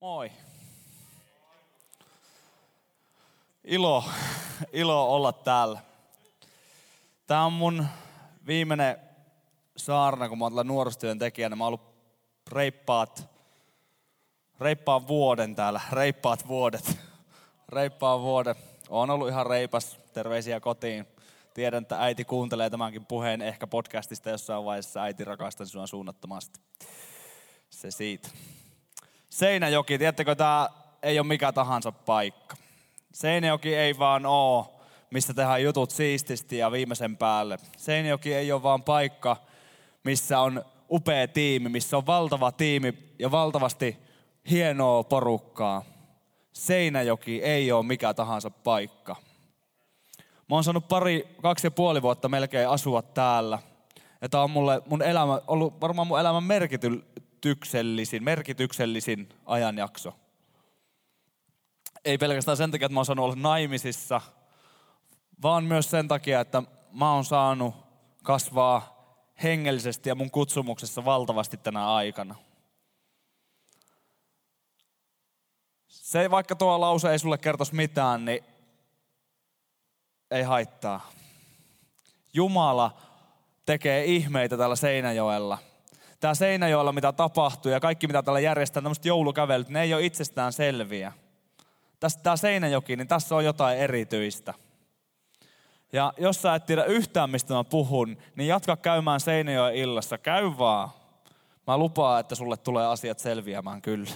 Moi. Ilo, ilo olla täällä. Tämä on mun viimeinen saarna, kun mä oon nuorisotyön tekijänä. Mä oon ollut reippaat, reippaan vuoden täällä, reippaat vuodet, reippaan vuoden. Oon ollut ihan reipas, terveisiä kotiin. Tiedän, että äiti kuuntelee tämänkin puheen ehkä podcastista jossain vaiheessa. Äiti rakastan sinua suunnattomasti. Se siitä. Seinäjoki, tiedättekö, tämä ei ole mikä tahansa paikka. Seinäjoki ei vaan ole, missä tehdään jutut siististi ja viimeisen päälle. Seinäjoki ei ole vaan paikka, missä on upea tiimi, missä on valtava tiimi ja valtavasti hienoa porukkaa. Seinäjoki ei ole mikä tahansa paikka. Mä oon saanut pari, kaksi ja puoli vuotta melkein asua täällä. Ja tää on mulle, mun elämä, ollut varmaan mun elämän merkity, merkityksellisin, merkityksellisin ajanjakso. Ei pelkästään sen takia, että mä oon saanut olla naimisissa, vaan myös sen takia, että mä oon saanut kasvaa hengellisesti ja mun kutsumuksessa valtavasti tänä aikana. Se vaikka tuo lause ei sulle kertoisi mitään, niin ei haittaa. Jumala tekee ihmeitä tällä Seinäjoella – tämä Seinäjoella, mitä tapahtuu ja kaikki, mitä täällä järjestetään, tämmöiset joulukävelyt, ne ei ole itsestään selviä. Tässä tämä Seinäjoki, niin tässä on jotain erityistä. Ja jos sä et tiedä yhtään, mistä mä puhun, niin jatka käymään Seinäjoen illassa. Käy vaan. Mä lupaan, että sulle tulee asiat selviämään kyllä.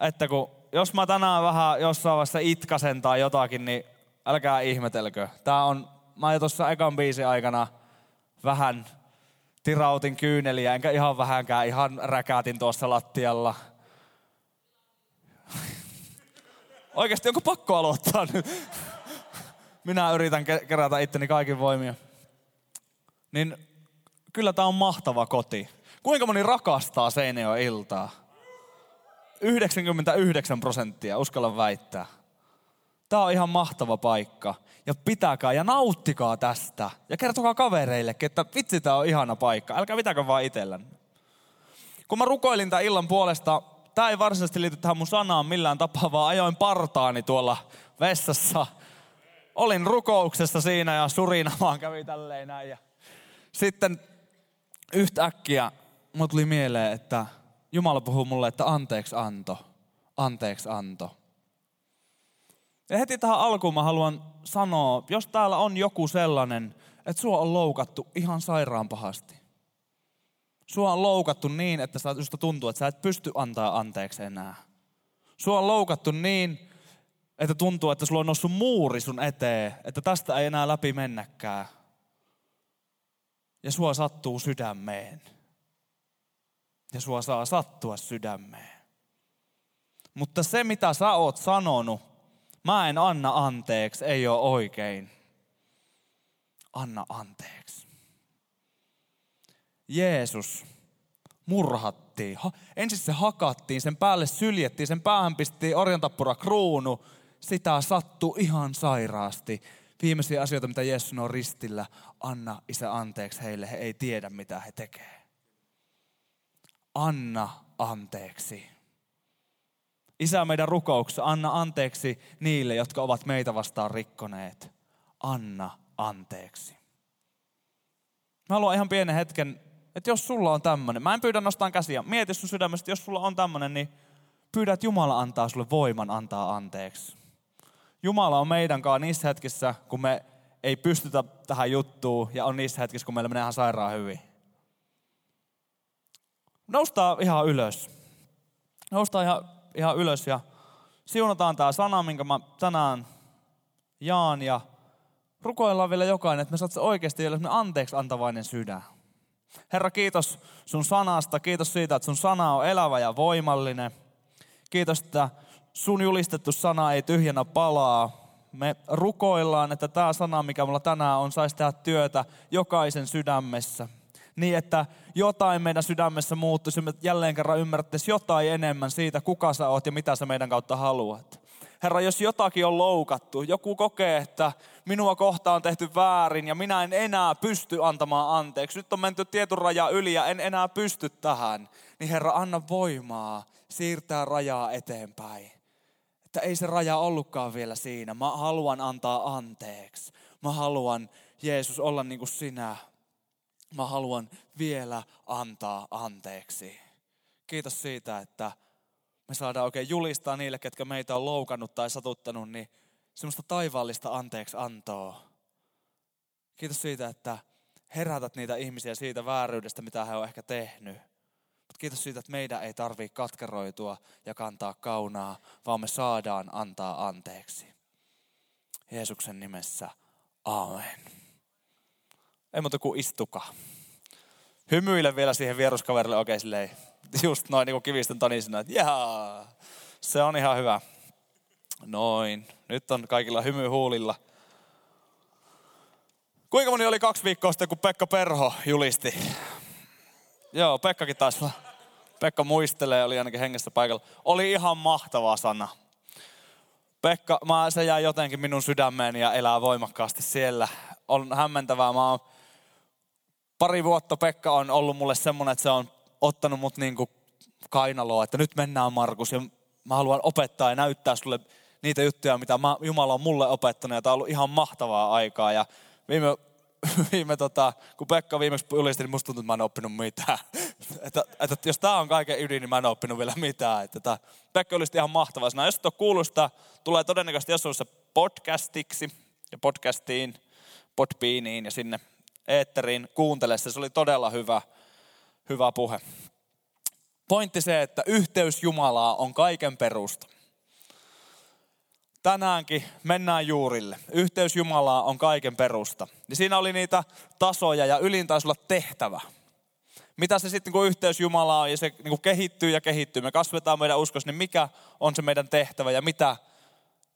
Että kun, jos mä tänään vähän jossain vaiheessa itkasen tai jotakin, niin älkää ihmetelkö. Tää on, mä jo tuossa ekan biisin aikana vähän tirautin kyyneliä, enkä ihan vähänkään, ihan räkäätin tuossa lattialla. Oikeasti onko pakko aloittaa nyt? Minä yritän kerätä itteni kaikin voimia. Niin kyllä tämä on mahtava koti. Kuinka moni rakastaa Seinäjoen iltaa? 99 prosenttia, uskallan väittää. Tämä on ihan mahtava paikka. Ja pitäkää ja nauttikaa tästä. Ja kertokaa kavereillekin, että vitsi tämä on ihana paikka. Älkää pitäkö vaan itsellänne. Kun mä rukoilin tämän illan puolesta, tämä ei varsinaisesti liity tähän mun sanaan millään tapaa, vaan ajoin partaani tuolla vessassa. Olin rukouksessa siinä ja surina vaan kävi tälleen näin. Ja sitten yhtäkkiä mulle tuli mieleen, että Jumala puhuu mulle, että anteeksi anto, anteeksi anto. Ja heti tähän alkuun mä haluan sanoa, jos täällä on joku sellainen, että sua on loukattu ihan sairaan pahasti. Sua on loukattu niin, että sä just tuntuu, että sä et pysty antaa anteeksi enää. Sua on loukattu niin, että tuntuu, että sulla on noussut muuri sun eteen, että tästä ei enää läpi mennäkään. Ja sua sattuu sydämeen. Ja sua saa sattua sydämeen. Mutta se, mitä sä oot sanonut, mä en anna anteeksi, ei ole oikein. Anna anteeksi. Jeesus murhattiin. Ha, ensin se hakattiin, sen päälle syljettiin, sen päähän pistettiin orjantappura kruunu. Sitä sattui ihan sairaasti. Viimeisiä asioita, mitä Jeesus on ristillä, anna isä anteeksi heille, he ei tiedä mitä he tekee. Anna anteeksi. Isä meidän rukouksessa, anna anteeksi niille, jotka ovat meitä vastaan rikkoneet. Anna anteeksi. Mä haluan ihan pienen hetken, että jos sulla on tämmöinen, mä en pyydä nostaa käsiä, mieti sun sydämestä, jos sulla on tämmöinen, niin pyydä, että Jumala antaa sulle voiman antaa anteeksi. Jumala on meidän kanssa niissä hetkissä, kun me ei pystytä tähän juttuun ja on niissä hetkissä, kun meillä menee ihan sairaan hyvin. Noustaa ihan ylös. Noustaa ihan ihan ylös ja siunataan tämä sana, minkä mä tänään jaan ja rukoillaan vielä jokainen, että me saat oikeasti vielä anteeksi antavainen sydän. Herra, kiitos sun sanasta. Kiitos siitä, että sun sana on elävä ja voimallinen. Kiitos, että sun julistettu sana ei tyhjänä palaa. Me rukoillaan, että tämä sana, mikä mulla tänään on, saisi tehdä työtä jokaisen sydämessä niin, että jotain meidän sydämessä muuttuisi, me jälleen kerran ymmärrettäisiin jotain enemmän siitä, kuka sä oot ja mitä sä meidän kautta haluat. Herra, jos jotakin on loukattu, joku kokee, että minua kohtaan on tehty väärin ja minä en enää pysty antamaan anteeksi. Nyt on menty tietyn raja yli ja en enää pysty tähän. Niin Herra, anna voimaa siirtää rajaa eteenpäin. Että ei se raja ollutkaan vielä siinä. Mä haluan antaa anteeksi. Mä haluan, Jeesus, olla niin kuin sinä. Mä haluan vielä antaa anteeksi. Kiitos siitä, että me saadaan oikein julistaa niille, ketkä meitä on loukannut tai satuttanut, niin semmoista taivaallista anteeksi antoa. Kiitos siitä, että herätät niitä ihmisiä siitä vääryydestä, mitä he on ehkä tehnyt. Mutta kiitos siitä, että meidän ei tarvitse katkeroitua ja kantaa kaunaa, vaan me saadaan antaa anteeksi. Jeesuksen nimessä, amen. Ei muuta kuin istukaa. Hymyile vielä siihen vieruskaverille oikein silleen, just noin niin kuin kivistön tonisena, että jaa, se on ihan hyvä. Noin, nyt on kaikilla hymy huulilla. Kuinka moni oli kaksi viikkoa sitten, kun Pekka Perho julisti? Joo, Pekkakin taisi. Pekka muistelee, oli ainakin hengessä paikalla. Oli ihan mahtava sana. Pekka, mä, se jää jotenkin minun sydämeen ja elää voimakkaasti siellä. On hämmentävää. Mä oon, pari vuotta Pekka on ollut mulle semmonen, että se on ottanut mut niin kuin kainaloa, että nyt mennään Markus ja mä haluan opettaa ja näyttää sulle niitä juttuja, mitä Jumala on mulle opettanut ja tämä on ollut ihan mahtavaa aikaa ja viime, viime tota, kun Pekka viimeksi julisti, niin musta tuntuu, että mä en oppinut mitään. että, että, jos tämä on kaiken ydin, niin mä en oppinut vielä mitään. Että tämä, Pekka julisti ihan mahtavaa sanaa. Jos et ole sitä, tulee todennäköisesti jossain podcastiksi ja podcastiin, podbeaniin ja sinne eetteriin kuuntele. Se oli todella hyvä hyvä puhe. Pointti se, että yhteys Jumalaa on kaiken perusta. Tänäänkin mennään juurille. Yhteys Jumalaa on kaiken perusta. Ja siinä oli niitä tasoja ja ylin taisi olla tehtävä. Mitä se sitten, kun yhteys Jumalaa on ja se niin kehittyy ja kehittyy, me kasvetaan meidän uskossa, niin mikä on se meidän tehtävä ja mitä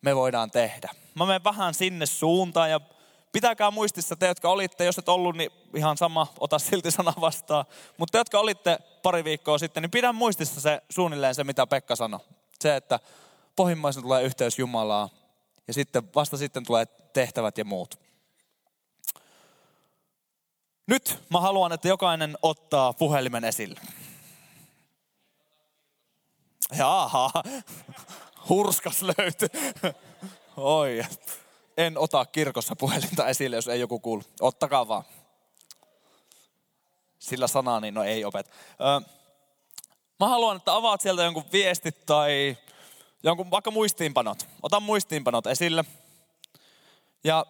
me voidaan tehdä. Mä menen vähän sinne suuntaan ja Pitäkää muistissa te, jotka olitte, jos et ollut, niin ihan sama, ota silti sana vastaan. Mutta te, jotka olitte pari viikkoa sitten, niin pidä muistissa se suunnilleen se, mitä Pekka sanoi. Se, että pohjimmaisen tulee yhteys Jumalaa ja sitten vasta sitten tulee tehtävät ja muut. Nyt mä haluan, että jokainen ottaa puhelimen esille. Jaha, hurskas löyty. Oi en ota kirkossa puhelinta esille, jos ei joku kuulu. Ottakaa vaan. Sillä sanaa, niin no ei opet. Öö, mä haluan, että avaat sieltä jonkun viestit tai jonkun vaikka muistiinpanot. Ota muistiinpanot esille. Ja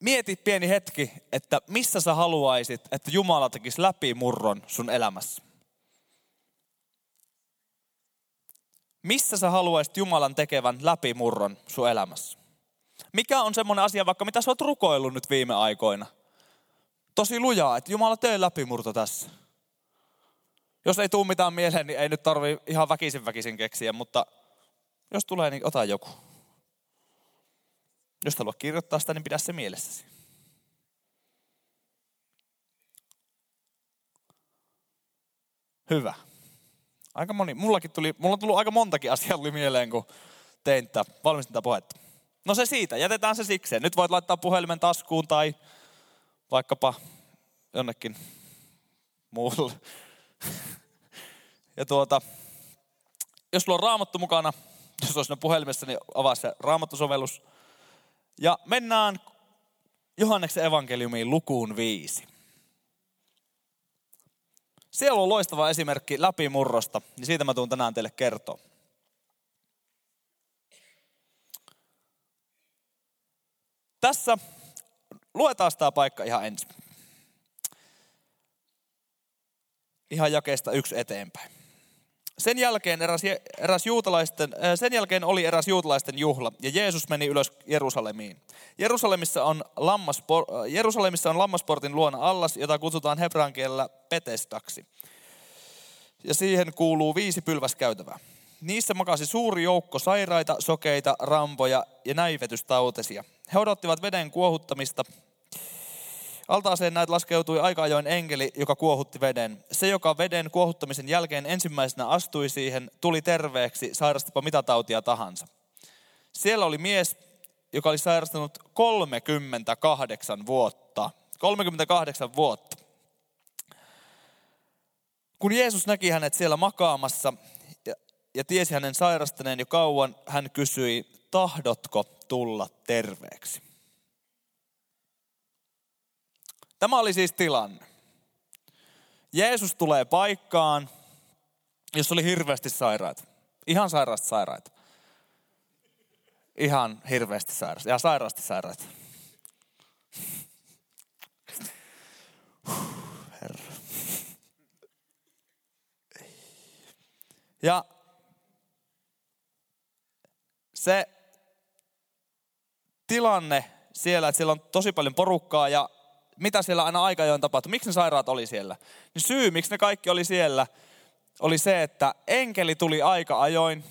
mieti pieni hetki, että missä sä haluaisit, että Jumala tekisi läpimurron sun elämässä. Missä sä haluaisit Jumalan tekevän läpimurron sun elämässä? Mikä on semmoinen asia, vaikka mitä sä oot rukoillut nyt viime aikoina? Tosi lujaa, että Jumala tee läpimurto tässä. Jos ei tule mitään mieleen, niin ei nyt tarvi ihan väkisin väkisin keksiä, mutta jos tulee, niin ota joku. Jos haluat kirjoittaa sitä, niin pidä se mielessäsi. Hyvä. Aika moni. Mullakin tuli, mulla on tullut aika montakin asiaa mieleen, kun tein tätä, valmistin tätä puhetta. No se siitä, jätetään se sikseen. Nyt voit laittaa puhelimen taskuun tai vaikkapa jonnekin muulle. Ja tuota, jos sulla on raamattu mukana, jos olisi puhelimessa, niin avaa se raamattusovellus. Ja mennään Johanneksen evankeliumiin lukuun viisi. Siellä on loistava esimerkki läpimurrosta, niin siitä mä tuun tänään teille kertoa. Tässä luetaan tämä paikka ihan ensin. Ihan jakeesta yksi eteenpäin. Sen jälkeen, eräs, eräs juutalaisten, äh, sen jälkeen oli eräs juutalaisten juhla ja Jeesus meni ylös Jerusalemiin. Jerusalemissa on, lammaspor, äh, Jerusalemissa on lammasportin luona allas, jota kutsutaan hebran kielellä Petestaksi. Ja siihen kuuluu viisi pylväskäytävää. Niissä makasi suuri joukko sairaita, sokeita, rampoja ja näivetystautisia. He odottivat veden kuohuttamista. Altaaseen näet laskeutui aika ajoin enkeli, joka kuohutti veden. Se, joka veden kuohuttamisen jälkeen ensimmäisenä astui siihen, tuli terveeksi, sairastipa mitä tautia tahansa. siellä oli mies, joka oli sairastanut 38 vuotta. 38 vuotta. Kun Jeesus näki hänet siellä makaamassa ja, tiesi hänen sairastaneen jo kauan, hän kysyi, tahdotko tulla terveeksi? Tämä oli siis tilanne. Jeesus tulee paikkaan, jossa oli hirveästi sairaita. Ihan sairaasti sairaita. Ihan hirveästi sairaita. Ja sairaasti sairaita. Herra. Ja se tilanne siellä, että siellä on tosi paljon porukkaa ja mitä siellä aina aika ajoin tapahtui, miksi ne sairaat oli siellä. Niin syy, miksi ne kaikki oli siellä, oli se, että enkeli tuli aika ajoin.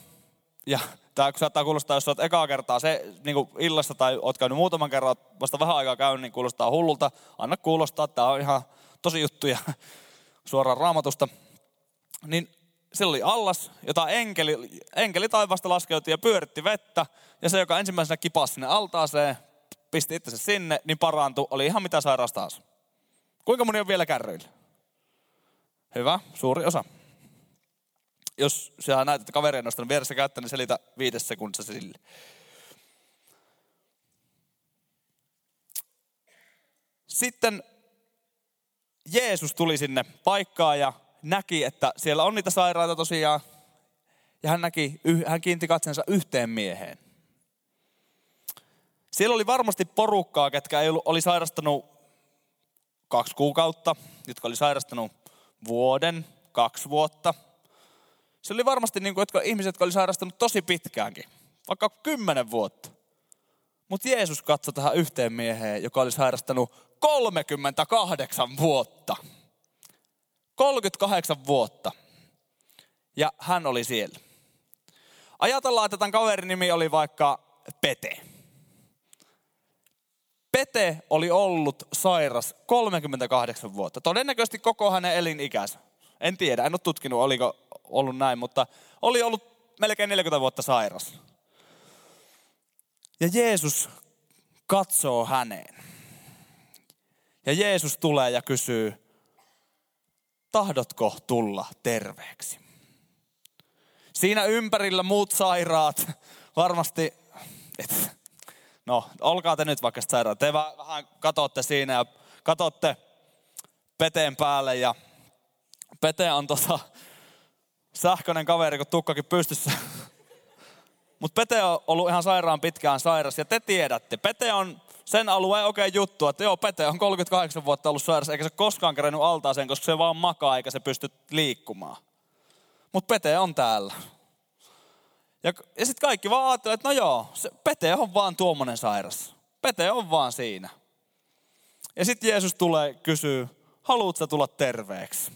Ja tämä saattaa kuulostaa, jos olet ekaa kertaa se niin kuin illassa tai olet käynyt muutaman kerran, vasta vähän aikaa käynyt, niin kuulostaa hullulta. Anna kuulostaa, tämä on ihan tosi juttuja suoraan raamatusta. Niin siellä oli allas, jota enkeli, enkeli taivasta laskeutui ja pyöritti vettä. Ja se, joka ensimmäisenä kipasi sinne altaaseen, pisti itsensä sinne, niin parantui. Oli ihan mitä sairaus taas. Kuinka moni on vielä kärryillä? Hyvä, suuri osa. Jos sä näet, että kaveri on nostanut vieressä kättä, niin selitä viides sekunnissa sille. Sitten Jeesus tuli sinne paikkaan ja näki, että siellä on niitä sairaita tosiaan. Ja hän, näki, hän kiinti katsensa yhteen mieheen. Siellä oli varmasti porukkaa, ketkä ei ollut, oli sairastanut kaksi kuukautta, jotka oli sairastanut vuoden, kaksi vuotta. Se oli varmasti niin kuin, jotka, ihmiset, jotka oli sairastanut tosi pitkäänkin, vaikka kymmenen vuotta. Mutta Jeesus katsoi tähän yhteen mieheen, joka oli sairastanut 38 vuotta. 38 vuotta. Ja hän oli siellä. Ajatellaan, että tämän kaverin nimi oli vaikka Pete. Pete oli ollut sairas 38 vuotta. Todennäköisesti koko hänen elinikänsä. En tiedä, en ole tutkinut, oliko ollut näin, mutta oli ollut melkein 40 vuotta sairas. Ja Jeesus katsoo häneen. Ja Jeesus tulee ja kysyy, tahdotko tulla terveeksi? Siinä ympärillä muut sairaat varmasti, et, no olkaa te nyt vaikka sairaat. Te vähän katotte siinä ja katotte peteen päälle ja Pete on tota sähköinen kaveri, kun tukkakin pystyssä. Mutta Pete on ollut ihan sairaan pitkään sairas ja te tiedätte, Pete on sen alueen oikein juttu, että joo, Pete on 38 vuotta ollut sairas, eikä se koskaan kerennyt altaaseen, koska se vaan makaa eikä se pysty liikkumaan. Mutta Pete on täällä. Ja, ja sitten kaikki vaan ajattelee, että no joo, se Pete on vaan tuommoinen sairas. Pete on vaan siinä. Ja sitten Jeesus tulee kysyy, haluatko tulla terveeksi?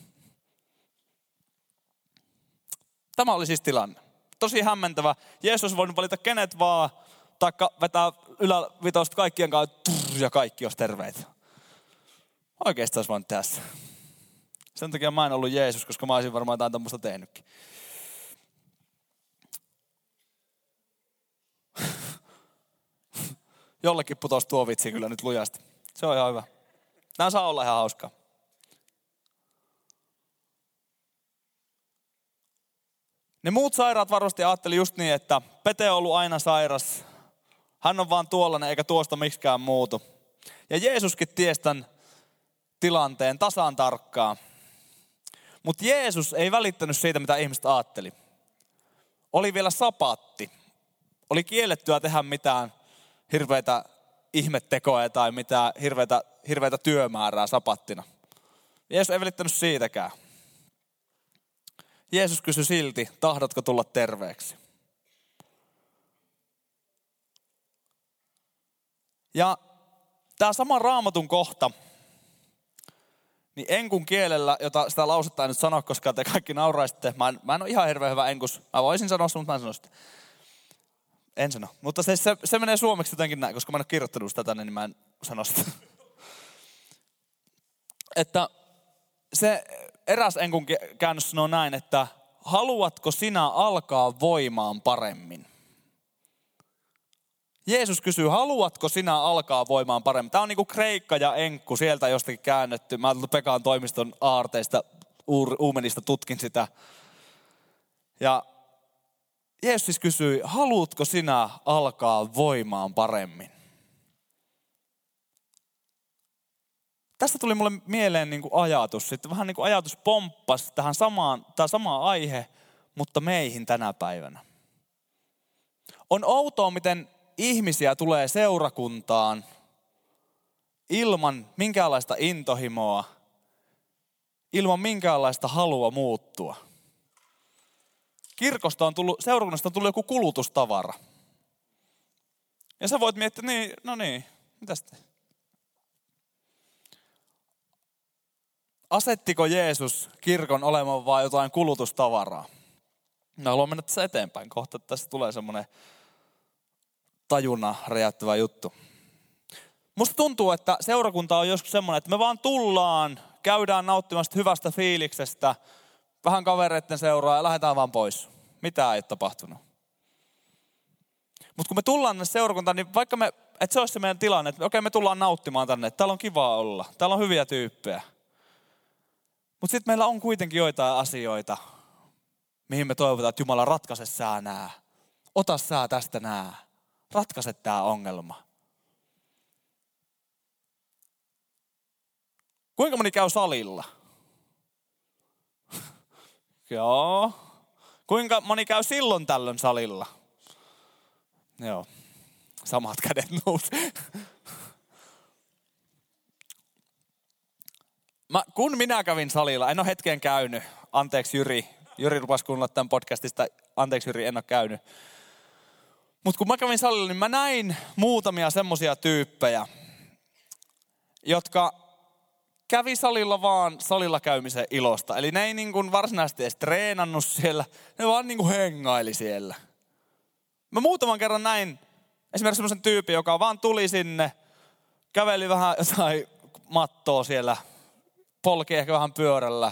Tämä oli siis tilanne. Tosi hämmentävä. Jeesus voinut valita kenet vaan, taikka vetää ylävitosta kaikkien kanssa ja kaikki olisi terveitä. Oikeasti olisi voinut tässä. Sen takia mä en ollut Jeesus, koska mä olisin varmaan jotain tämmöistä tehnytkin. Jollekin putosi tuo vitsi kyllä nyt lujasti. Se on ihan hyvä. Nämä saa olla ihan hauskaa. Ne muut sairaat varmasti ajatteli just niin, että Pete on ollut aina sairas. Hän on vaan tuollainen eikä tuosta miksikään muutu. Ja Jeesuskin tiesi tämän tilanteen tasan tarkkaan. Mutta Jeesus ei välittänyt siitä, mitä ihmiset ajatteli. Oli vielä sapatti. Oli kiellettyä tehdä mitään hirveitä ihmettekoja tai mitään hirveitä, hirveitä työmäärää sapattina. Jeesus ei välittänyt siitäkään. Jeesus kysyi silti, tahdotko tulla terveeksi? Ja tämä sama raamatun kohta, niin enkun kielellä, jota sitä lausetta en nyt sano, koska te kaikki nauraisitte. Mä en, mä en ole ihan hirveän hyvä enkus. Mä voisin sanoa sitä, mutta mä en sano sitä. En sano. Mutta se, se, se menee suomeksi jotenkin näin, koska mä en ole kirjoittanut sitä tänne, niin mä en sano sitä. Että se eräs enkun käännös sanoo näin, että haluatko sinä alkaa voimaan paremmin? Jeesus kysyy, haluatko sinä alkaa voimaan paremmin? Tämä on niin kuin Kreikka ja Enkku sieltä jostakin käännetty. Mä olen Pekan toimiston aarteista, Uumenista tutkin sitä. Ja Jeesus siis kysyi, haluatko sinä alkaa voimaan paremmin? Tästä tuli mulle mieleen niin kuin ajatus, sitten vähän niin kuin ajatus pomppasi tähän samaan, tämä sama aihe, mutta meihin tänä päivänä. On outoa, miten ihmisiä tulee seurakuntaan ilman minkäänlaista intohimoa, ilman minkäänlaista halua muuttua. Kirkosta on tullut, seurakunnasta on tullut joku kulutustavara. Ja sä voit miettiä, niin, no niin, mitä sitten? Asettiko Jeesus kirkon olemaan vain jotain kulutustavaraa? Mä haluan mennä tässä eteenpäin. Kohta tässä tulee semmoinen tajuna räjäyttävä juttu. Musta tuntuu, että seurakunta on joskus semmoinen, että me vaan tullaan, käydään nauttimasta hyvästä fiiliksestä, vähän kavereiden seuraa ja lähdetään vaan pois. Mitä ei tapahtunut. Mutta kun me tullaan tänne seurakuntaan, niin vaikka me, että se olisi se meidän tilanne, että okei me tullaan nauttimaan tänne, että täällä on kiva olla, täällä on hyviä tyyppejä. Mutta sitten meillä on kuitenkin joitain asioita, mihin me toivotaan, että Jumala ratkaise sää nää. Ota sää tästä nää. Ratkaise tämä ongelma. Kuinka moni käy salilla? Joo. Kuinka moni käy silloin tällöin salilla? Joo. Samat kädet nousi. Mä, kun minä kävin salilla, en ole hetken käynyt. Anteeksi Jyri. Jyri lupasi kuunnella tämän podcastista. Anteeksi Jyri, en ole käynyt. Mutta kun mä kävin salilla, niin mä näin muutamia semmosia tyyppejä, jotka kävi salilla vaan salilla käymisen ilosta. Eli ne ei niin kuin varsinaisesti edes treenannut siellä, ne vaan niin kuin hengaili siellä. Mä muutaman kerran näin esimerkiksi semmoisen tyypin, joka vaan tuli sinne, käveli vähän jotain mattoa siellä, polki ehkä vähän pyörällä.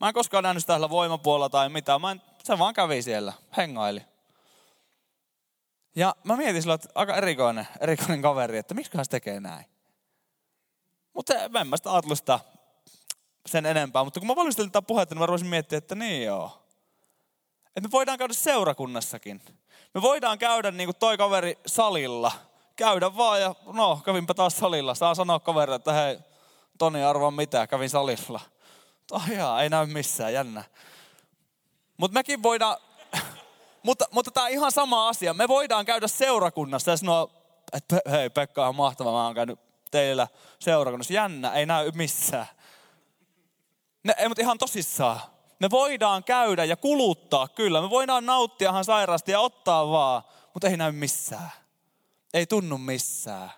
Mä en koskaan nähnyt sitä voimapuolella tai mitään, mä en, se vaan kävi siellä, hengaili. Ja mä mietin sillä, että aika erikoinen, erikoinen kaveri, että miksi hän tekee näin. Mutta en mä sitä ajatellut sitä sen enempää. Mutta kun mä valmistelin tätä puhetta, niin mä ruvasin miettiä, että niin joo. Että me voidaan käydä seurakunnassakin. Me voidaan käydä niin kuin toi kaveri salilla. Käydä vaan ja no, kävinpä taas salilla. Saa sanoa kaverille, että hei, Toni arvaa mitä, kävin salilla. Oh jaa, ei näy missään, jännä. Mutta mekin voidaan, mutta, mutta tämä on ihan sama asia. Me voidaan käydä seurakunnassa ja sanoa, että hei Pekka on mahtava, mä oon käynyt teillä seurakunnassa. Jännä, ei näy missään. Ne, ei, mutta ihan tosissaan. Me voidaan käydä ja kuluttaa kyllä. Me voidaan nauttia ihan sairaasti ja ottaa vaan, mutta ei näy missään. Ei tunnu missään.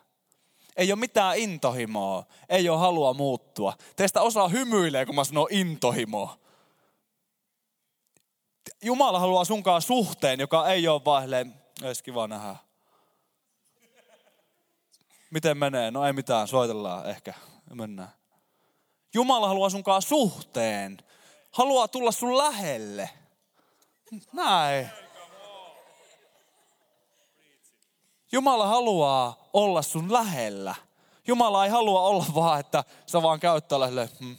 Ei ole mitään intohimoa. Ei ole halua muuttua. Teistä osaa hymyilee, kun mä sanon intohimoa. Jumala haluaa sunkaan suhteen, joka ei ole vaan edes kiva nähdä. Miten menee? No ei mitään, soitellaan ehkä. Mennään. Jumala haluaa sunkaan suhteen. Haluaa tulla sun lähelle. Näin. Jumala haluaa olla sun lähellä. Jumala ei halua olla vaan, että sä vaan käyttää lähelle. Hmm.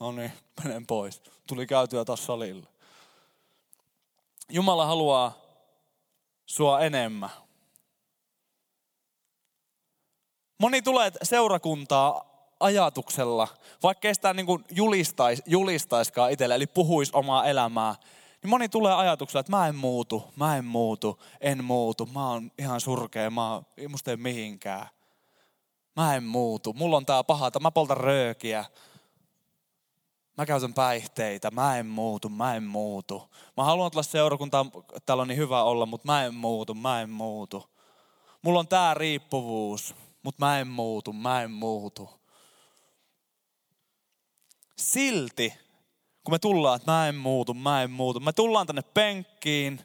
No niin, menen pois. Tuli käytyä taas salille. Jumala haluaa sua enemmän. Moni tulee seurakuntaa ajatuksella, vaikka ei sitä niin kuin julistais, julistaiskaan eli puhuisi omaa elämää, niin moni tulee ajatuksella, että mä en muutu, mä en muutu, en muutu, mä oon ihan surkea, mä oon, musta ei mihinkään. Mä en muutu, mulla on tää paha, mä poltan röökiä, Mä käytän päihteitä, mä en muutu, mä en muutu. Mä haluan tulla seurakuntaan, täällä on niin hyvä olla, mutta mä en muutu, mä en muutu. Mulla on tää riippuvuus, mutta mä en muutu, mä en muutu. Silti, kun me tullaan, että mä en muutu, mä en muutu, me tullaan tänne penkkiin.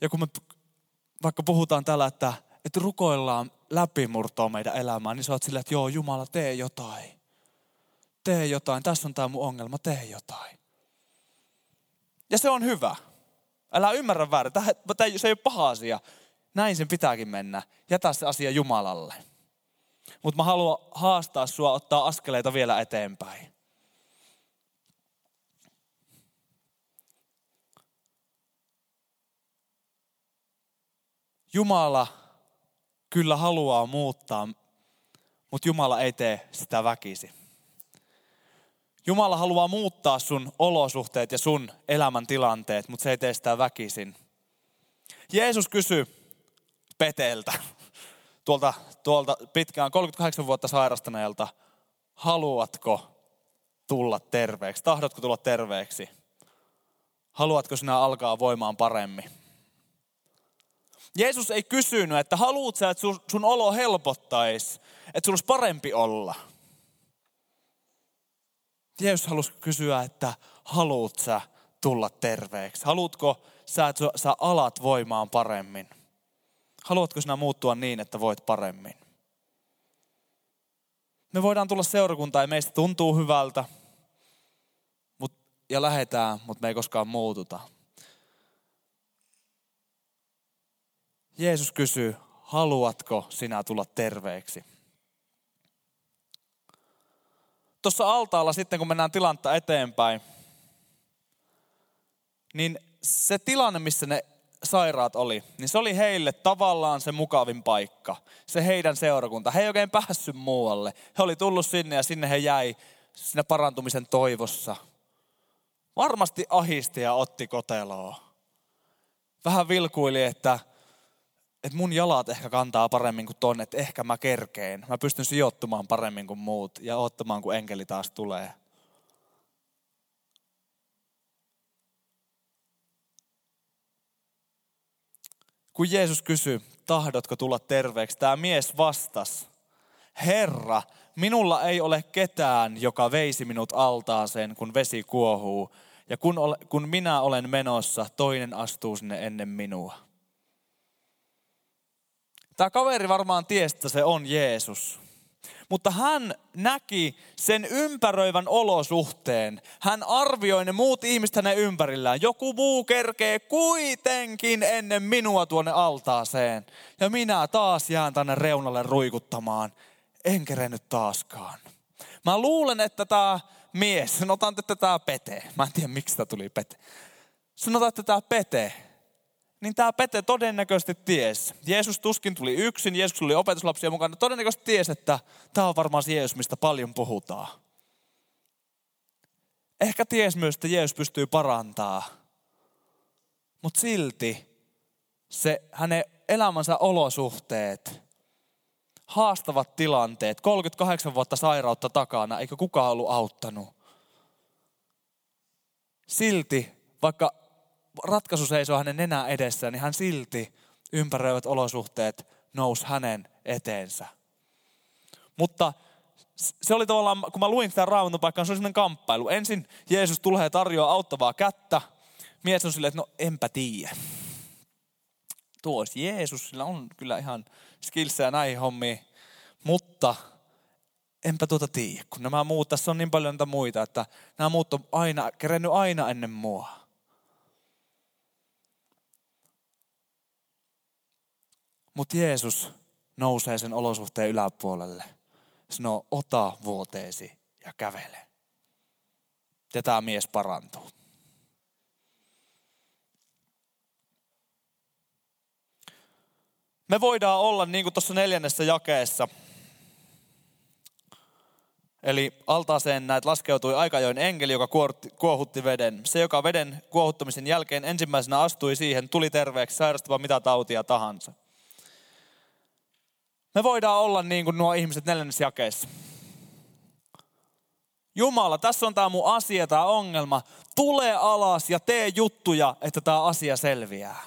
Ja kun me vaikka puhutaan tällä, että, että rukoillaan läpimurtoa meidän elämään, niin sä oot silleen, että joo Jumala, tee jotain tee jotain, tässä on tämä mun ongelma, tee jotain. Ja se on hyvä. Älä ymmärrä väärin. Tämä, se ei ole paha asia. Näin sen pitääkin mennä. Jätä se asia Jumalalle. Mutta mä haluan haastaa sua ottaa askeleita vielä eteenpäin. Jumala kyllä haluaa muuttaa, mutta Jumala ei tee sitä väkisi. Jumala haluaa muuttaa sun olosuhteet ja sun elämäntilanteet, mutta se ei tee sitä väkisin. Jeesus kysyi Peteltä, tuolta, tuolta pitkään 38 vuotta sairastaneelta, haluatko tulla terveeksi? Tahdotko tulla terveeksi? Haluatko sinä alkaa voimaan paremmin? Jeesus ei kysynyt, että haluat sä, että sun, olo helpottaisi, että sun olisi parempi olla. Jeesus halusi kysyä, että haluat sä tulla terveeksi? Haluatko sä, että sä alat voimaan paremmin? Haluatko sinä muuttua niin, että voit paremmin? Me voidaan tulla seurakuntaan ja meistä tuntuu hyvältä mut, ja lähetään, mutta me ei koskaan muututa. Jeesus kysyy, haluatko sinä tulla terveeksi? Tuossa altaalla sitten, kun mennään tilannetta eteenpäin, niin se tilanne, missä ne sairaat oli, niin se oli heille tavallaan se mukavin paikka. Se heidän seurakunta. He ei oikein päässyt muualle. He oli tullut sinne ja sinne he jäi sinne parantumisen toivossa. Varmasti ahisti ja otti koteloa. Vähän vilkuili, että että mun jalat ehkä kantaa paremmin kuin tonne, että ehkä mä kerkeen. Mä pystyn sijoittumaan paremmin kuin muut ja ottamaan, kun enkeli taas tulee. Kun Jeesus kysyi, tahdotko tulla terveeksi, tämä mies vastasi, Herra, minulla ei ole ketään, joka veisi minut altaaseen, kun vesi kuohuu. Ja kun, ole, kun minä olen menossa, toinen astuu sinne ennen minua. Tämä kaveri varmaan tiesi, että se on Jeesus. Mutta hän näki sen ympäröivän olosuhteen. Hän arvioi ne muut ihmiset hänen ympärillään. Joku muu kerkee kuitenkin ennen minua tuonne altaaseen. Ja minä taas jään tänne reunalle ruikuttamaan. En kerennyt taaskaan. Mä luulen, että tämä mies, sanotaan, että tämä Pete. Mä en tiedä, miksi tämä tuli Pete. Sanotaan, että tämä Pete niin tämä Pete todennäköisesti ties. Jeesus tuskin tuli yksin, Jeesus tuli opetuslapsia mukana. Todennäköisesti ties, että tämä on varmaan se Jeesus, mistä paljon puhutaan. Ehkä ties myös, että Jeesus pystyy parantaa. Mutta silti se hänen elämänsä olosuhteet, haastavat tilanteet, 38 vuotta sairautta takana, eikä kukaan ollut auttanut. Silti, vaikka ratkaisu seisoo hänen nenää edessään, niin hän silti ympäröivät olosuhteet nousi hänen eteensä. Mutta se oli tavallaan, kun mä luin tätä raamatun paikkaa, se oli sellainen kamppailu. Ensin Jeesus tulee ja tarjoaa auttavaa kättä. Mies on silleen, että no enpä tiedä. Tuo olisi Jeesus, sillä on kyllä ihan skillsejä näihin hommiin. Mutta enpä tuota tiedä, kun nämä muut, tässä on niin paljon näitä muita, että nämä muut on aina, kerennyt aina ennen mua. Mutta Jeesus nousee sen olosuhteen yläpuolelle. Sanoo, ota vuoteesi ja kävele. Ja tämä mies parantuu. Me voidaan olla niin kuin tuossa neljännessä jakeessa. Eli altaaseen näet laskeutui aikajoin enkeli, joka kuohutti veden. Se, joka veden kuohuttamisen jälkeen ensimmäisenä astui siihen, tuli terveeksi sairastava mitä tautia tahansa. Me voidaan olla niin kuin nuo ihmiset neljännessä jakeessa. Jumala, tässä on tämä mun asia, tämä ongelma. Tule alas ja tee juttuja, että tämä asia selviää.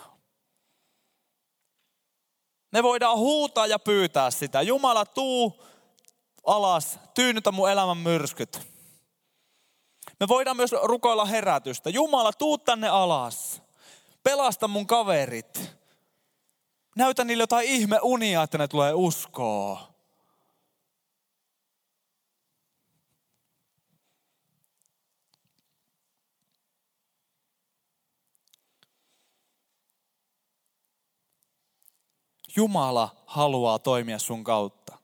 Me voidaan huutaa ja pyytää sitä. Jumala, tuu alas, tyynnytä mun elämän myrskyt. Me voidaan myös rukoilla herätystä. Jumala, tuu tänne alas. Pelasta mun kaverit. Näytä niille jotain ihmeunia, että ne tulee uskoa. Jumala haluaa toimia sun kautta.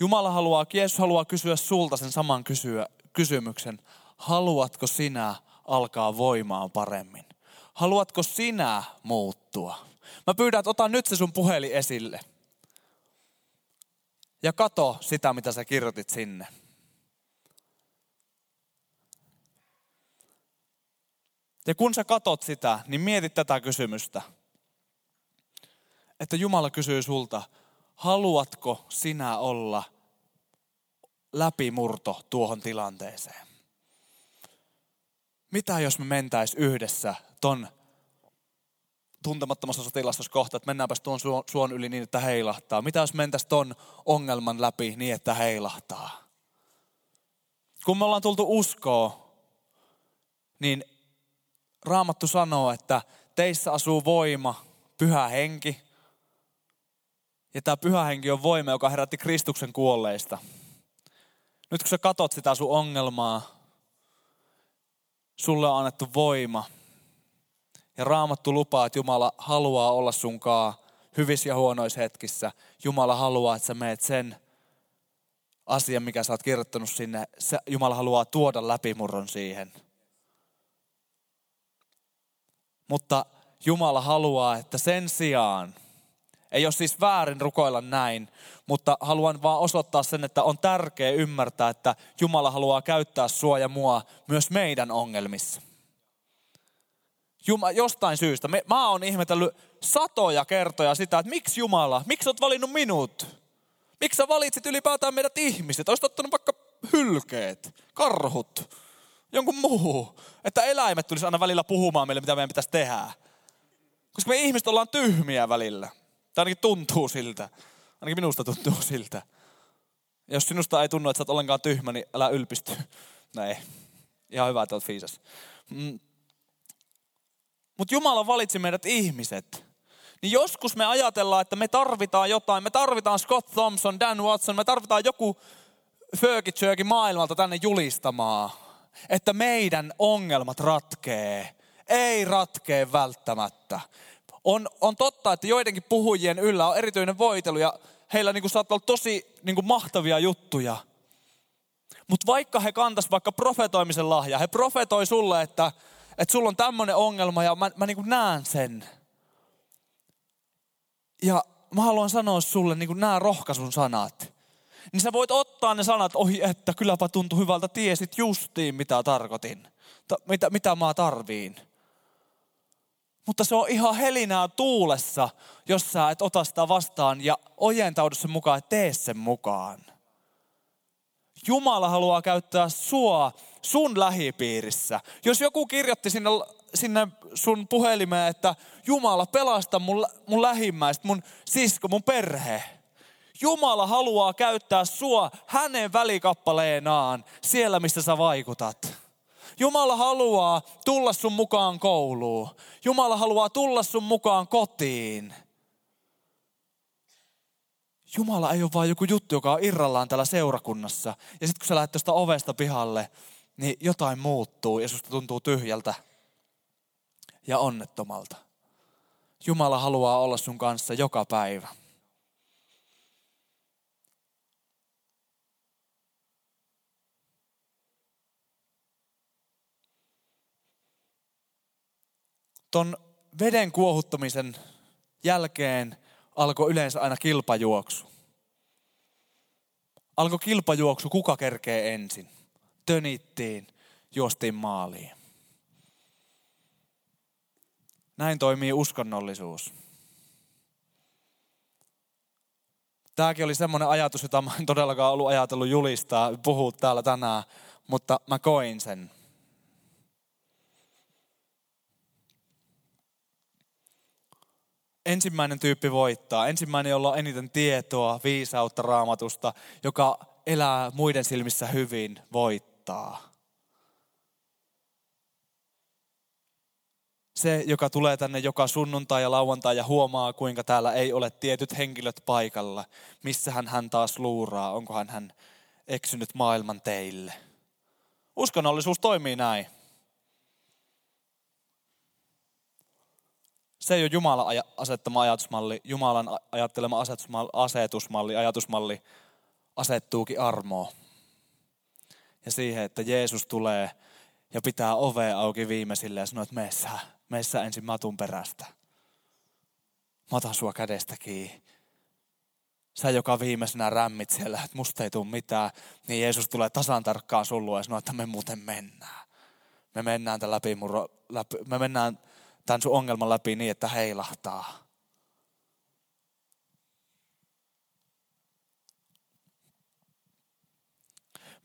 Jumala haluaa, Jeesus haluaa kysyä sulta sen saman kysyä, kysymyksen. Haluatko sinä alkaa voimaan paremmin? Haluatko sinä muuttua? Mä pyydän, että ota nyt se sun puhelin esille. Ja kato sitä, mitä sä kirjoitit sinne. Ja kun sä katot sitä, niin mieti tätä kysymystä. Että Jumala kysyy sulta, haluatko sinä olla läpimurto tuohon tilanteeseen? Mitä jos me mentäis yhdessä ton tuntemattomassa sotilastossa kohta, että mennäänpäs tuon suon yli niin, että heilahtaa. Mitä jos mentäis ton ongelman läpi niin, että heilahtaa? Kun me ollaan tultu uskoa, niin Raamattu sanoo, että teissä asuu voima, pyhä henki. Ja tämä pyhä henki on voima, joka herätti Kristuksen kuolleista. Nyt kun sä katot sitä sun ongelmaa, sulle on annettu voima. Ja Raamattu lupaa, että Jumala haluaa olla sunkaa hyvissä ja huonoissa hetkissä. Jumala haluaa, että sä meet sen asian, mikä sä oot kirjoittanut sinne. Jumala haluaa tuoda läpimurron siihen – mutta Jumala haluaa, että sen sijaan, ei ole siis väärin rukoilla näin, mutta haluan vaan osoittaa sen, että on tärkeää ymmärtää, että Jumala haluaa käyttää sua ja mua myös meidän ongelmissa. Juma, jostain syystä. Me, mä oon ihmetellyt satoja kertoja sitä, että miksi Jumala, miksi oot valinnut minut? Miksi sä valitsit ylipäätään meidät ihmiset? Olisit ottanut vaikka hylkeet, karhut, jonkun muu. Että eläimet tulisi aina välillä puhumaan meille, mitä meidän pitäisi tehdä. Koska me ihmiset ollaan tyhmiä välillä. Tai ainakin tuntuu siltä. Ainakin minusta tuntuu siltä. Ja jos sinusta ei tunnu, että sä oot ollenkaan tyhmä, niin älä ylpisty. No ei. Ihan hyvä, että oot fiisas. Mm. Mutta Jumala valitsi meidät ihmiset. Niin joskus me ajatellaan, että me tarvitaan jotain. Me tarvitaan Scott Thompson, Dan Watson, me tarvitaan joku Fergie maailmalta tänne julistamaan että meidän ongelmat ratkee. Ei ratkee välttämättä. On, on totta, että joidenkin puhujien yllä on erityinen voitelu ja heillä niin kuin saattaa olla tosi niin kuin mahtavia juttuja. Mutta vaikka he kantas vaikka profetoimisen lahja, he profetoi sulle, että, että sulla on tämmöinen ongelma ja mä, mä niin kuin näen sen. Ja mä haluan sanoa sulle niin kuin nämä rohkaisun sanat niin sä voit ottaa ne sanat ohi, että kylläpä tuntui hyvältä, tiesit justiin mitä tarkoitin, ta, mitä, mitä mä tarviin. Mutta se on ihan helinää tuulessa, jos sä et ota sitä vastaan ja ojentaudu sen mukaan, että tee sen mukaan. Jumala haluaa käyttää sua sun lähipiirissä. Jos joku kirjoitti sinne, sinne sun puhelimeen, että Jumala pelasta mun, mun lähimmäistä, mun sisko, mun perhe – Jumala haluaa käyttää sua hänen välikappaleenaan siellä, missä sä vaikutat. Jumala haluaa tulla sun mukaan kouluun. Jumala haluaa tulla sun mukaan kotiin. Jumala ei ole vain joku juttu, joka on irrallaan täällä seurakunnassa. Ja sitten kun sä lähdet tuosta ovesta pihalle, niin jotain muuttuu ja susta tuntuu tyhjältä ja onnettomalta. Jumala haluaa olla sun kanssa joka päivä. ton veden kuohuttamisen jälkeen alkoi yleensä aina kilpajuoksu. Alkoi kilpajuoksu, kuka kerkee ensin. Tönittiin, juostiin maaliin. Näin toimii uskonnollisuus. Tämäkin oli semmoinen ajatus, jota mä en todellakaan ollut ajatellut julistaa, puhua täällä tänään, mutta mä koin sen. ensimmäinen tyyppi voittaa. Ensimmäinen, jolla on eniten tietoa, viisautta raamatusta, joka elää muiden silmissä hyvin, voittaa. Se, joka tulee tänne joka sunnuntai ja lauantai ja huomaa, kuinka täällä ei ole tietyt henkilöt paikalla. Missähän hän taas luuraa, onkohan hän eksynyt maailman teille. Uskonnollisuus toimii näin. Se ei ole Jumalan asettama ajatusmalli. Jumalan ajattelema asetusmalli, asetusmalli, ajatusmalli asettuukin armoa. Ja siihen, että Jeesus tulee ja pitää ovea auki viimeisille ja sanoo, että meissä, meissä ensin matun perästä. Mä otan sua kädestä kiinni. Sä, joka viimeisenä rämmit siellä, että musta ei tule mitään, niin Jeesus tulee tasan tarkkaan sun ja sanoo, että me muuten mennään. Me mennään tämän läpi, läpi, me mennään tämän sun ongelman läpi niin, että heilahtaa.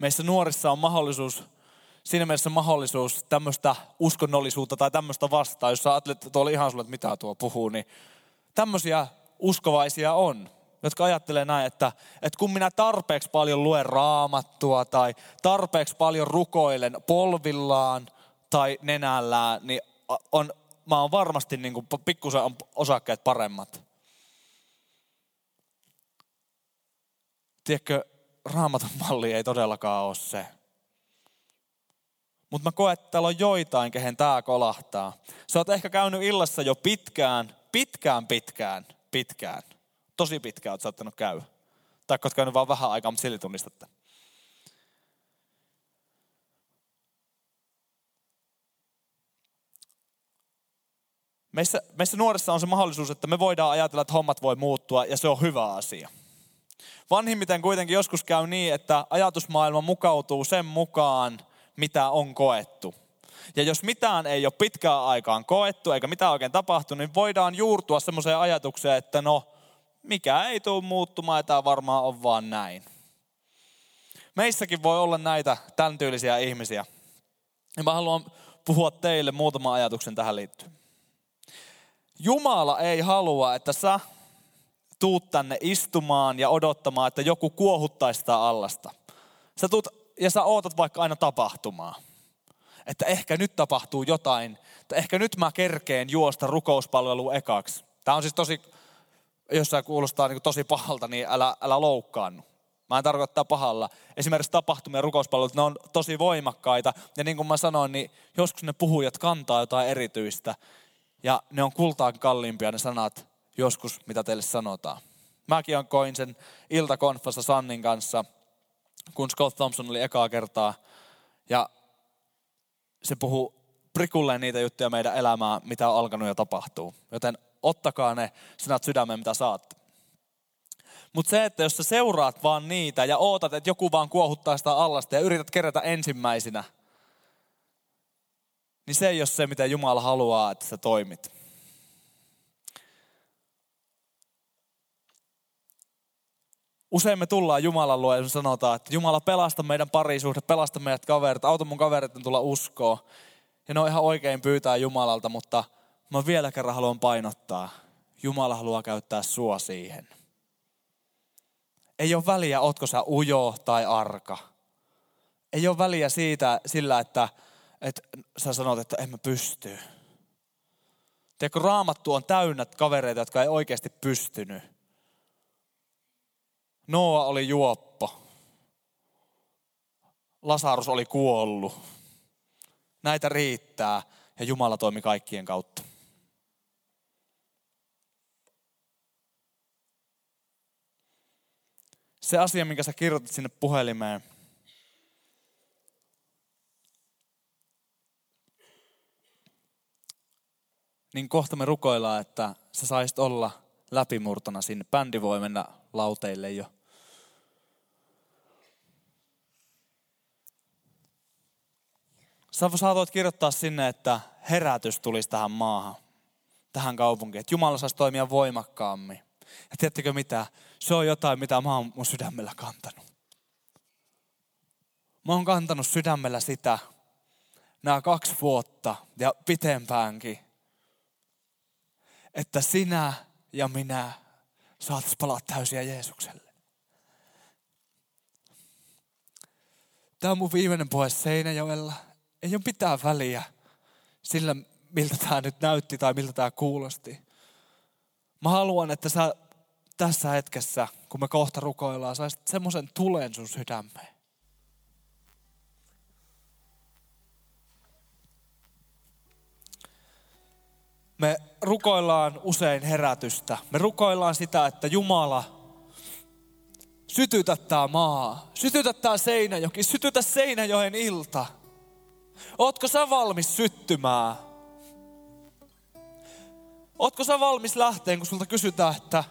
Meissä nuorissa on mahdollisuus, siinä mielessä mahdollisuus tämmöistä uskonnollisuutta tai tämmöistä vastaan, jos sä ajattelet, että tuolla ihan sulle, että mitä tuo puhuu, niin tämmöisiä uskovaisia on, jotka ajattelee näin, että, että kun minä tarpeeksi paljon luen raamattua tai tarpeeksi paljon rukoilen polvillaan tai nenällään, niin on, mä oon varmasti niin kuin pikkusen osakkeet paremmat. Tiedätkö, raamatun malli ei todellakaan ole se. Mutta mä koen, että täällä on joitain, kehen tää kolahtaa. Sä oot ehkä käynyt illassa jo pitkään, pitkään, pitkään, pitkään. Tosi pitkään oot saattanut käydä. Tai oot käynyt vaan vähän aikaa, mutta silti tunnistatte. Meissä, meissä nuorissa on se mahdollisuus, että me voidaan ajatella, että hommat voi muuttua ja se on hyvä asia. Vanhimmiten kuitenkin joskus käy niin, että ajatusmaailma mukautuu sen mukaan, mitä on koettu. Ja jos mitään ei ole pitkään aikaan koettu eikä mitään oikein tapahtunut, niin voidaan juurtua semmoiseen ajatukseen, että no, mikä ei tule muuttumaan ja tämä varmaan on vaan näin. Meissäkin voi olla näitä tämän tyylisiä ihmisiä. Ja mä haluan puhua teille muutaman ajatuksen tähän liittyen. Jumala ei halua, että sä tuut tänne istumaan ja odottamaan, että joku kuohuttaisi sitä allasta. Sä tuut ja sä ootat vaikka aina tapahtumaa. Että ehkä nyt tapahtuu jotain, että ehkä nyt mä kerkeen juosta rukouspalvelu ekaksi. Tämä on siis tosi, jos sä kuulostaa niin tosi pahalta, niin älä, älä loukkaannu. Mä en tarkoita pahalla. Esimerkiksi tapahtumia ja rukouspalvelut, ne on tosi voimakkaita. Ja niin kuin mä sanoin, niin joskus ne puhujat kantaa jotain erityistä. Ja ne on kultaan kalliimpia ne sanat joskus, mitä teille sanotaan. Mäkin koin sen iltakonfassa Sannin kanssa, kun Scott Thompson oli ekaa kertaa. Ja se puhuu prikulleen niitä juttuja meidän elämää, mitä on alkanut ja tapahtuu. Joten ottakaa ne sanat sydämeen, mitä saatte. Mutta se, että jos sä seuraat vaan niitä ja ootat, että joku vaan kuohuttaa sitä allasta ja yrität kerätä ensimmäisenä, niin se ei ole se, mitä Jumala haluaa, että sä toimit. Usein me tullaan Jumalan luo ja sanotaan, että Jumala pelasta meidän parisuhde, pelasta meidät kaverit, auta mun kaverit tulla uskoon. Ja ne on ihan oikein pyytää Jumalalta, mutta mä vielä kerran haluan painottaa. Jumala haluaa käyttää sua siihen. Ei ole väliä, otko sä ujo tai arka. Ei ole väliä siitä, sillä, että, että sä sanot, että en mä pysty. Tiedätkö, raamattu on täynnä kavereita, jotka ei oikeasti pystynyt. Noa oli juoppo. Lasarus oli kuollut. Näitä riittää ja Jumala toimi kaikkien kautta. Se asia, minkä sä kirjoitit sinne puhelimeen, niin kohta me rukoillaan, että sä saisit olla läpimurtona sinne. Bändi voi mennä lauteille jo. Sä saatoit kirjoittaa sinne, että herätys tulisi tähän maahan, tähän kaupunkiin. Että Jumala saisi toimia voimakkaammin. Ja tiedättekö mitä? Se on jotain, mitä mä oon mun sydämellä kantanut. Mä oon kantanut sydämellä sitä nämä kaksi vuotta ja pitempäänkin, että sinä ja minä saatais palaa täysiä Jeesukselle. Tämä on mun viimeinen puhe Seinäjoella ei ole mitään väliä sillä, miltä tämä nyt näytti tai miltä tämä kuulosti. Mä haluan, että sä tässä hetkessä, kun me kohta rukoillaan, saisit semmoisen tulen sun sydämeen. Me rukoillaan usein herätystä. Me rukoillaan sitä, että Jumala, sytytä tämä maa, sytytä tämä Seinäjoki, sytytä Seinäjoen ilta. Ootko sä valmis syttymään? Ootko sä valmis lähteen, kun sulta kysytään, että,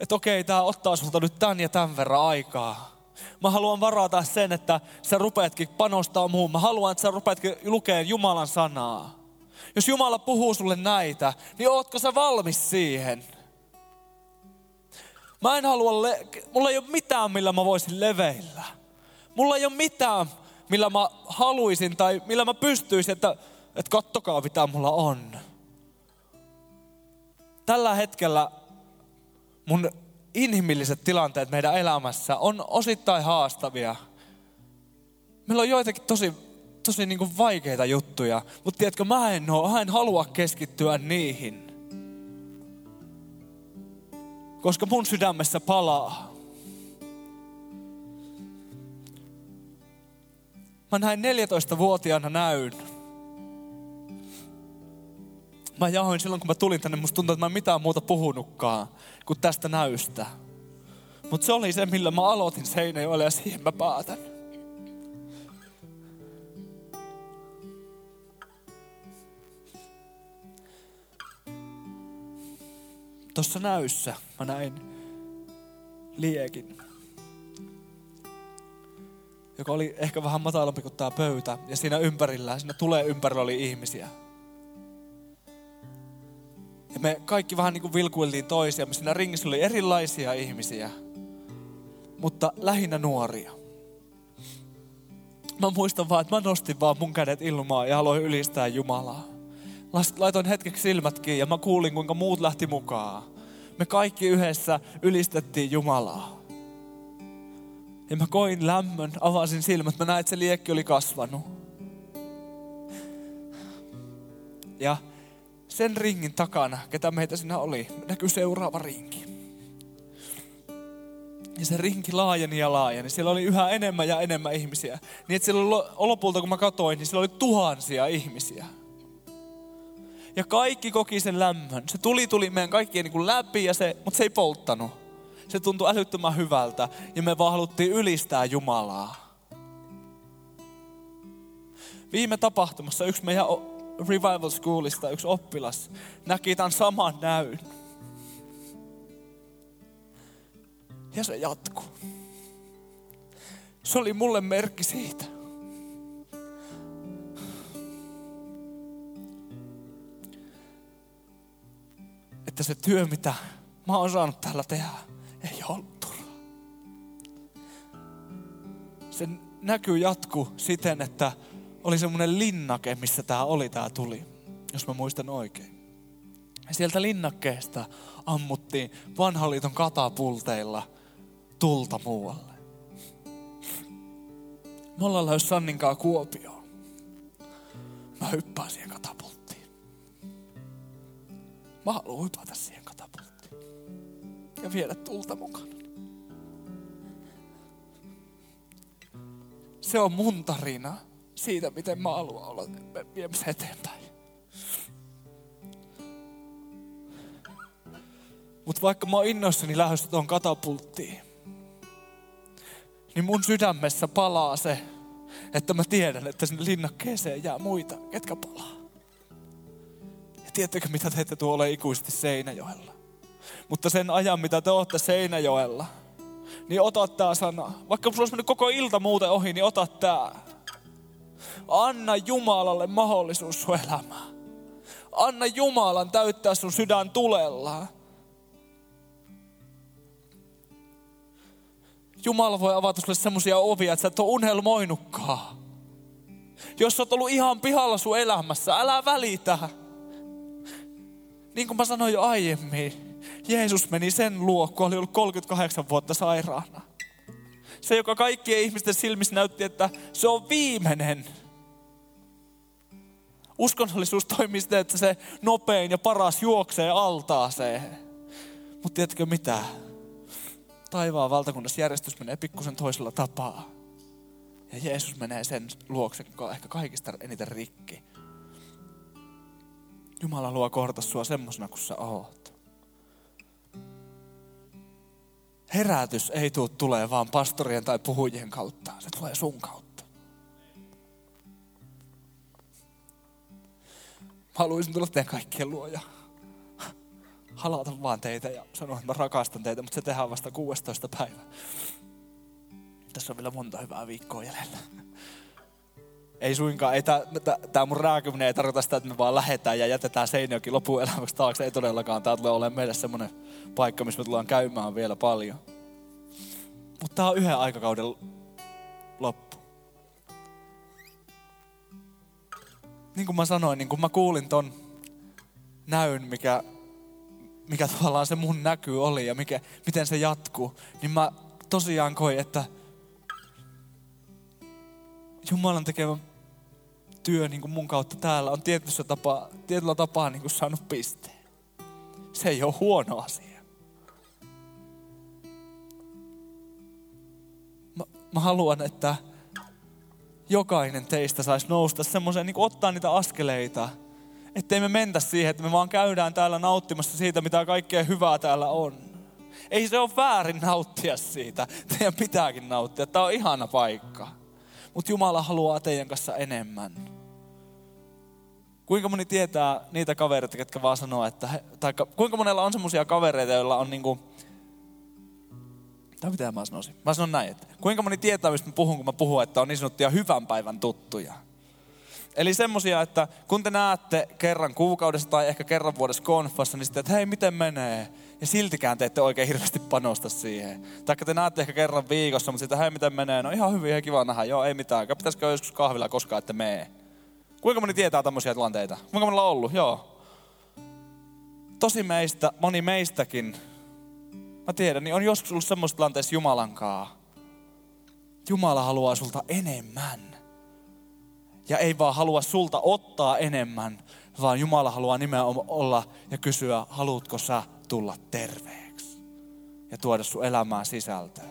että okei, tämä ottaa sulta nyt tämän ja tämän verran aikaa. Mä haluan varata sen, että sä rupeatkin panostaa muuhun. Mä haluan, että sä rupeatkin lukemaan Jumalan sanaa. Jos Jumala puhuu sulle näitä, niin ootko sä valmis siihen? Mä en halua, le- mulla ei ole mitään, millä mä voisin leveillä. Mulla ei ole mitään, millä mä haluaisin tai millä mä pystyisin, että, että kattokaa mitä mulla on. Tällä hetkellä mun inhimilliset tilanteet meidän elämässä on osittain haastavia. Meillä on joitakin tosi, tosi niin kuin vaikeita juttuja, mutta tiedätkö, mä en, oo, mä en halua keskittyä niihin. Koska mun sydämessä palaa. Mä näin 14-vuotiaana näyn. Mä jahoin silloin, kun mä tulin tänne, musta tuntuu, että mä en mitään muuta puhunutkaan kuin tästä näystä. Mutta se oli se, millä mä aloitin Seinäjoelle ja siihen mä päätän. Tuossa näyssä mä näin liekin, joka oli ehkä vähän matalampi kuin tämä pöytä. Ja siinä ympärillä, siinä tulee ympärillä oli ihmisiä. Ja me kaikki vähän niin kuin vilkuiltiin toisiamme. Siinä ringissä oli erilaisia ihmisiä, mutta lähinnä nuoria. Mä muistan vaan, että mä nostin vaan mun kädet ilmaan ja aloin ylistää Jumalaa. Laitoin hetkeksi silmät kiinni ja mä kuulin, kuinka muut lähti mukaan. Me kaikki yhdessä ylistettiin Jumalaa. Ja mä koin lämmön, avasin silmät, mä näin, että se liekki oli kasvanut. Ja sen ringin takana, ketä meitä siinä oli, näkyy seuraava rinki. Ja se rinki laajeni ja laajeni. Siellä oli yhä enemmän ja enemmän ihmisiä. Niin että siellä oli, lopulta kun mä katsoin, niin siellä oli tuhansia ihmisiä. Ja kaikki koki sen lämmön. Se tuli tuli meidän kaikkien niin kuin läpi, ja se, mutta se ei polttanut. Se tuntui älyttömän hyvältä. Ja me vaan haluttiin ylistää Jumalaa. Viime tapahtumassa yksi meidän Revival Schoolista yksi oppilas näki tämän saman näyn. Ja se jatkuu. Se oli mulle merkki siitä. Että se työ, mitä mä oon saanut täällä tehdä, ei ollut turhaa. Se näkyy jatku siten, että oli semmoinen linnake, missä tämä oli, tämä tuli, jos mä muistan oikein. Ja sieltä linnakkeesta ammuttiin vanhan liiton katapulteilla tulta muualle. Me ollaan lähes Sanninkaa Kuopioon. Mä hyppään siihen katapulttiin. Mä haluan hypätä siihen. Ja viedä tulta mukana. Se on mun tarina siitä, miten mä haluan olla viemässä eteenpäin. Mutta vaikka mä oon innoissani lähdössä tuon katapulttiin, niin mun sydämessä palaa se, että mä tiedän, että sinne linnakkeeseen jää muita, ketkä palaa. Ja tiedättekö, mitä teette tuolla ikuisesti Seinäjoella? Mutta sen ajan, mitä te olette Seinäjoella, niin ota tää sana. Vaikka sulla olisi mennyt koko ilta muuten ohi, niin ota tää. Anna Jumalalle mahdollisuus sun elämään. Anna Jumalan täyttää sun sydän tulella. Jumala voi avata sulle semmoisia ovia, että sä et ole unelmoinutkaan. Jos sä oot ollut ihan pihalla sun elämässä, älä välitä. Niin kuin mä sanoin jo aiemmin, Jeesus meni sen luo, kun oli ollut 38 vuotta sairaana. Se, joka kaikkien ihmisten silmissä näytti, että se on viimeinen. Uskonnollisuus toimii siten, että se nopein ja paras juoksee altaaseen. Mutta tiedätkö mitä? Taivaan valtakunnassa järjestys menee pikkusen toisella tapaa. Ja Jeesus menee sen luokse, joka on ehkä kaikista eniten rikki. Jumala haluaa kohdata sua semmosena kuin sä oot. Herätys ei tule tulee vaan pastorien tai puhujien kautta. Se tulee sun kautta. Mä haluaisin tulla teidän kaikkien luoja. Halata vaan teitä ja sanoa, että mä rakastan teitä, mutta se tehdään vasta 16 päivää. Tässä on vielä monta hyvää viikkoa jäljellä. Ei suinkaan, ei tämä mun rääkyminen ei tarkoita sitä, että me vaan lähetään ja jätetään Seinäjoki lopun elämäksi taakse. Ei todellakaan. Tämä tulee olemaan meille semmoinen paikka, missä me tullaan käymään vielä paljon. Mutta tämä on yhden aikakauden loppu. Niin kuin mä sanoin, niin kuin mä kuulin ton näyn, mikä, mikä tavallaan se mun näky oli ja mikä, miten se jatkuu, niin mä tosiaan koin, että Jumalan tekemä työ niin kuin mun kautta täällä on tietyllä tapaa, tietyllä tapaa niin kuin saanut pisteen. Se ei ole huono asia. Mä, mä haluan, että jokainen teistä saisi nousta semmoiseen, niin ottaa niitä askeleita, ettei me mentä siihen, että me vaan käydään täällä nauttimassa siitä, mitä kaikkea hyvää täällä on. Ei se ole väärin nauttia siitä. Teidän pitääkin nauttia. Tämä on ihana paikka. Mutta Jumala haluaa teidän kanssa enemmän. Kuinka moni tietää niitä kavereita, jotka vaan sanoo, että, he, tai kuinka monella on semmoisia kavereita, joilla on niinku, tai mitä mä sanoisin? Mä sanon näin, että kuinka moni tietää, mistä mä puhun, kun mä puhun, että on niin sanottuja hyvän päivän tuttuja. Eli semmosia, että kun te näette kerran kuukaudessa tai ehkä kerran vuodessa konfassa, niin sitten, että hei, miten menee? Ja siltikään te ette oikein hirveästi panosta siihen. Taikka te näette ehkä kerran viikossa, mutta sitten, hei, miten menee? No ihan hyvin, ihan kiva nähdä. Joo, ei mitään. Pitäisikö joskus kahvilla koskaan, että mee? Kuinka moni tietää tämmöisiä tilanteita? Kuinka monella on ollut? Joo. Tosi meistä, moni meistäkin, mä tiedän, niin on joskus ollut semmoista tilanteessa Jumalankaa. Jumala haluaa sulta enemmän. Ja ei vaan halua sulta ottaa enemmän, vaan Jumala haluaa nimenomaan olla ja kysyä, haluatko sä tulla terveeksi ja tuoda sun elämään sisältöä.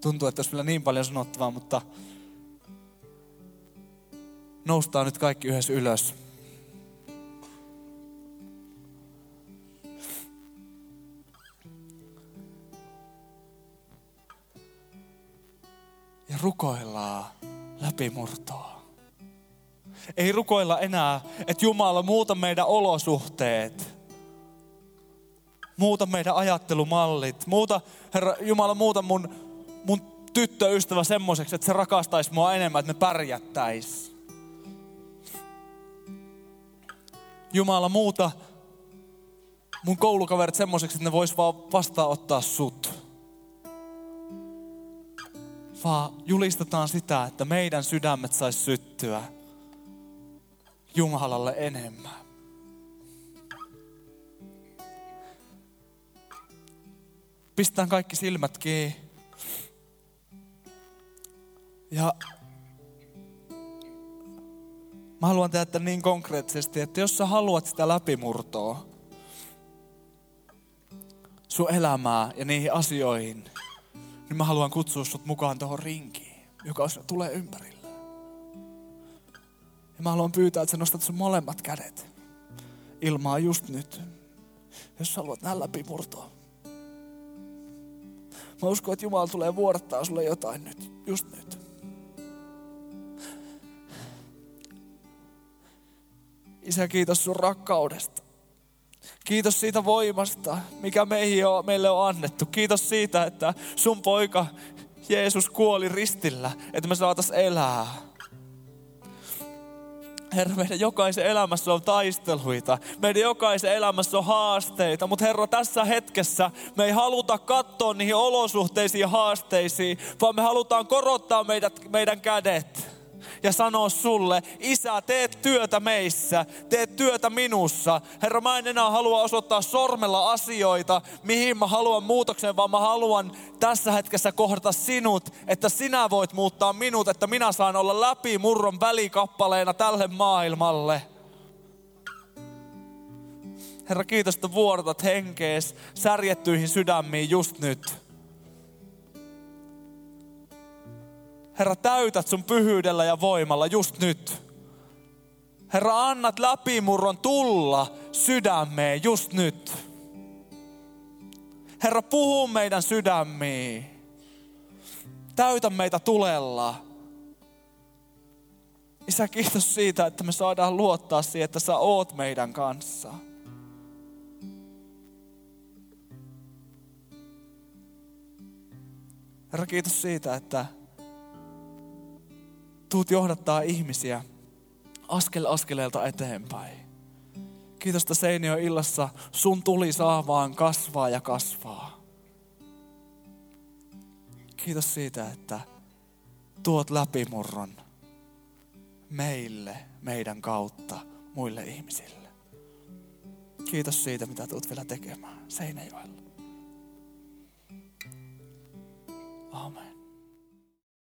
Tuntuu, että olisi vielä niin paljon sanottavaa, mutta noustaan nyt kaikki yhdessä ylös. Ja rukoillaan läpimurtoa. Ei rukoilla enää, että Jumala muuta meidän olosuhteet. Muuta meidän ajattelumallit. Muuta, Herra Jumala, muuta mun, mun tyttöystävä semmoiseksi, että se rakastaisi mua enemmän, että me pärjättäis. Jumala, muuta mun koulukaverit semmoiseksi, että ne vois vaan vastaanottaa sut. Vaan julistetaan sitä, että meidän sydämet sais syttyä Jumalalle enemmän. Pistään kaikki silmät kiinni. Ja mä haluan tehdä niin konkreettisesti, että jos sä haluat sitä läpimurtoa sun elämää ja niihin asioihin, niin mä haluan kutsua sut mukaan tuohon rinkiin, joka tulee ympärillä. Ja mä haluan pyytää, että sä nostat sun molemmat kädet ilmaa just nyt, jos sä haluat näin läpimurtoa. Mä uskon, että Jumala tulee vuodattaa sulle jotain nyt, just nyt. Isä, kiitos sun rakkaudesta. Kiitos siitä voimasta, mikä meille on annettu. Kiitos siitä, että sun poika Jeesus kuoli ristillä, että me saatas elää. Herra, meidän jokaisen elämässä on taisteluita. Meidän jokaisen elämässä on haasteita. Mutta Herra, tässä hetkessä me ei haluta katsoa niihin olosuhteisiin ja haasteisiin, vaan me halutaan korottaa meidät, meidän kädet ja sanoa sulle, isä, teet työtä meissä, teet työtä minussa. Herra, mä en enää halua osoittaa sormella asioita, mihin mä haluan muutoksen, vaan mä haluan tässä hetkessä kohdata sinut, että sinä voit muuttaa minut, että minä saan olla läpi murron välikappaleena tälle maailmalle. Herra, kiitos, että vuorotat henkees särjettyihin sydämiin just nyt. Herra, täytät sun pyhyydellä ja voimalla just nyt. Herra, annat läpimurron tulla sydämeen just nyt. Herra, puhu meidän sydämiin. Täytä meitä tulella. Isä, kiitos siitä, että me saadaan luottaa siihen, että sä oot meidän kanssa. Herra, kiitos siitä, että tuut johdattaa ihmisiä askel askeleelta eteenpäin. Kiitos, että Seinio illassa sun tuli saa vaan kasvaa ja kasvaa. Kiitos siitä, että tuot läpimurron meille, meidän kautta, muille ihmisille. Kiitos siitä, mitä tuut vielä tekemään Seinäjoella. Amen.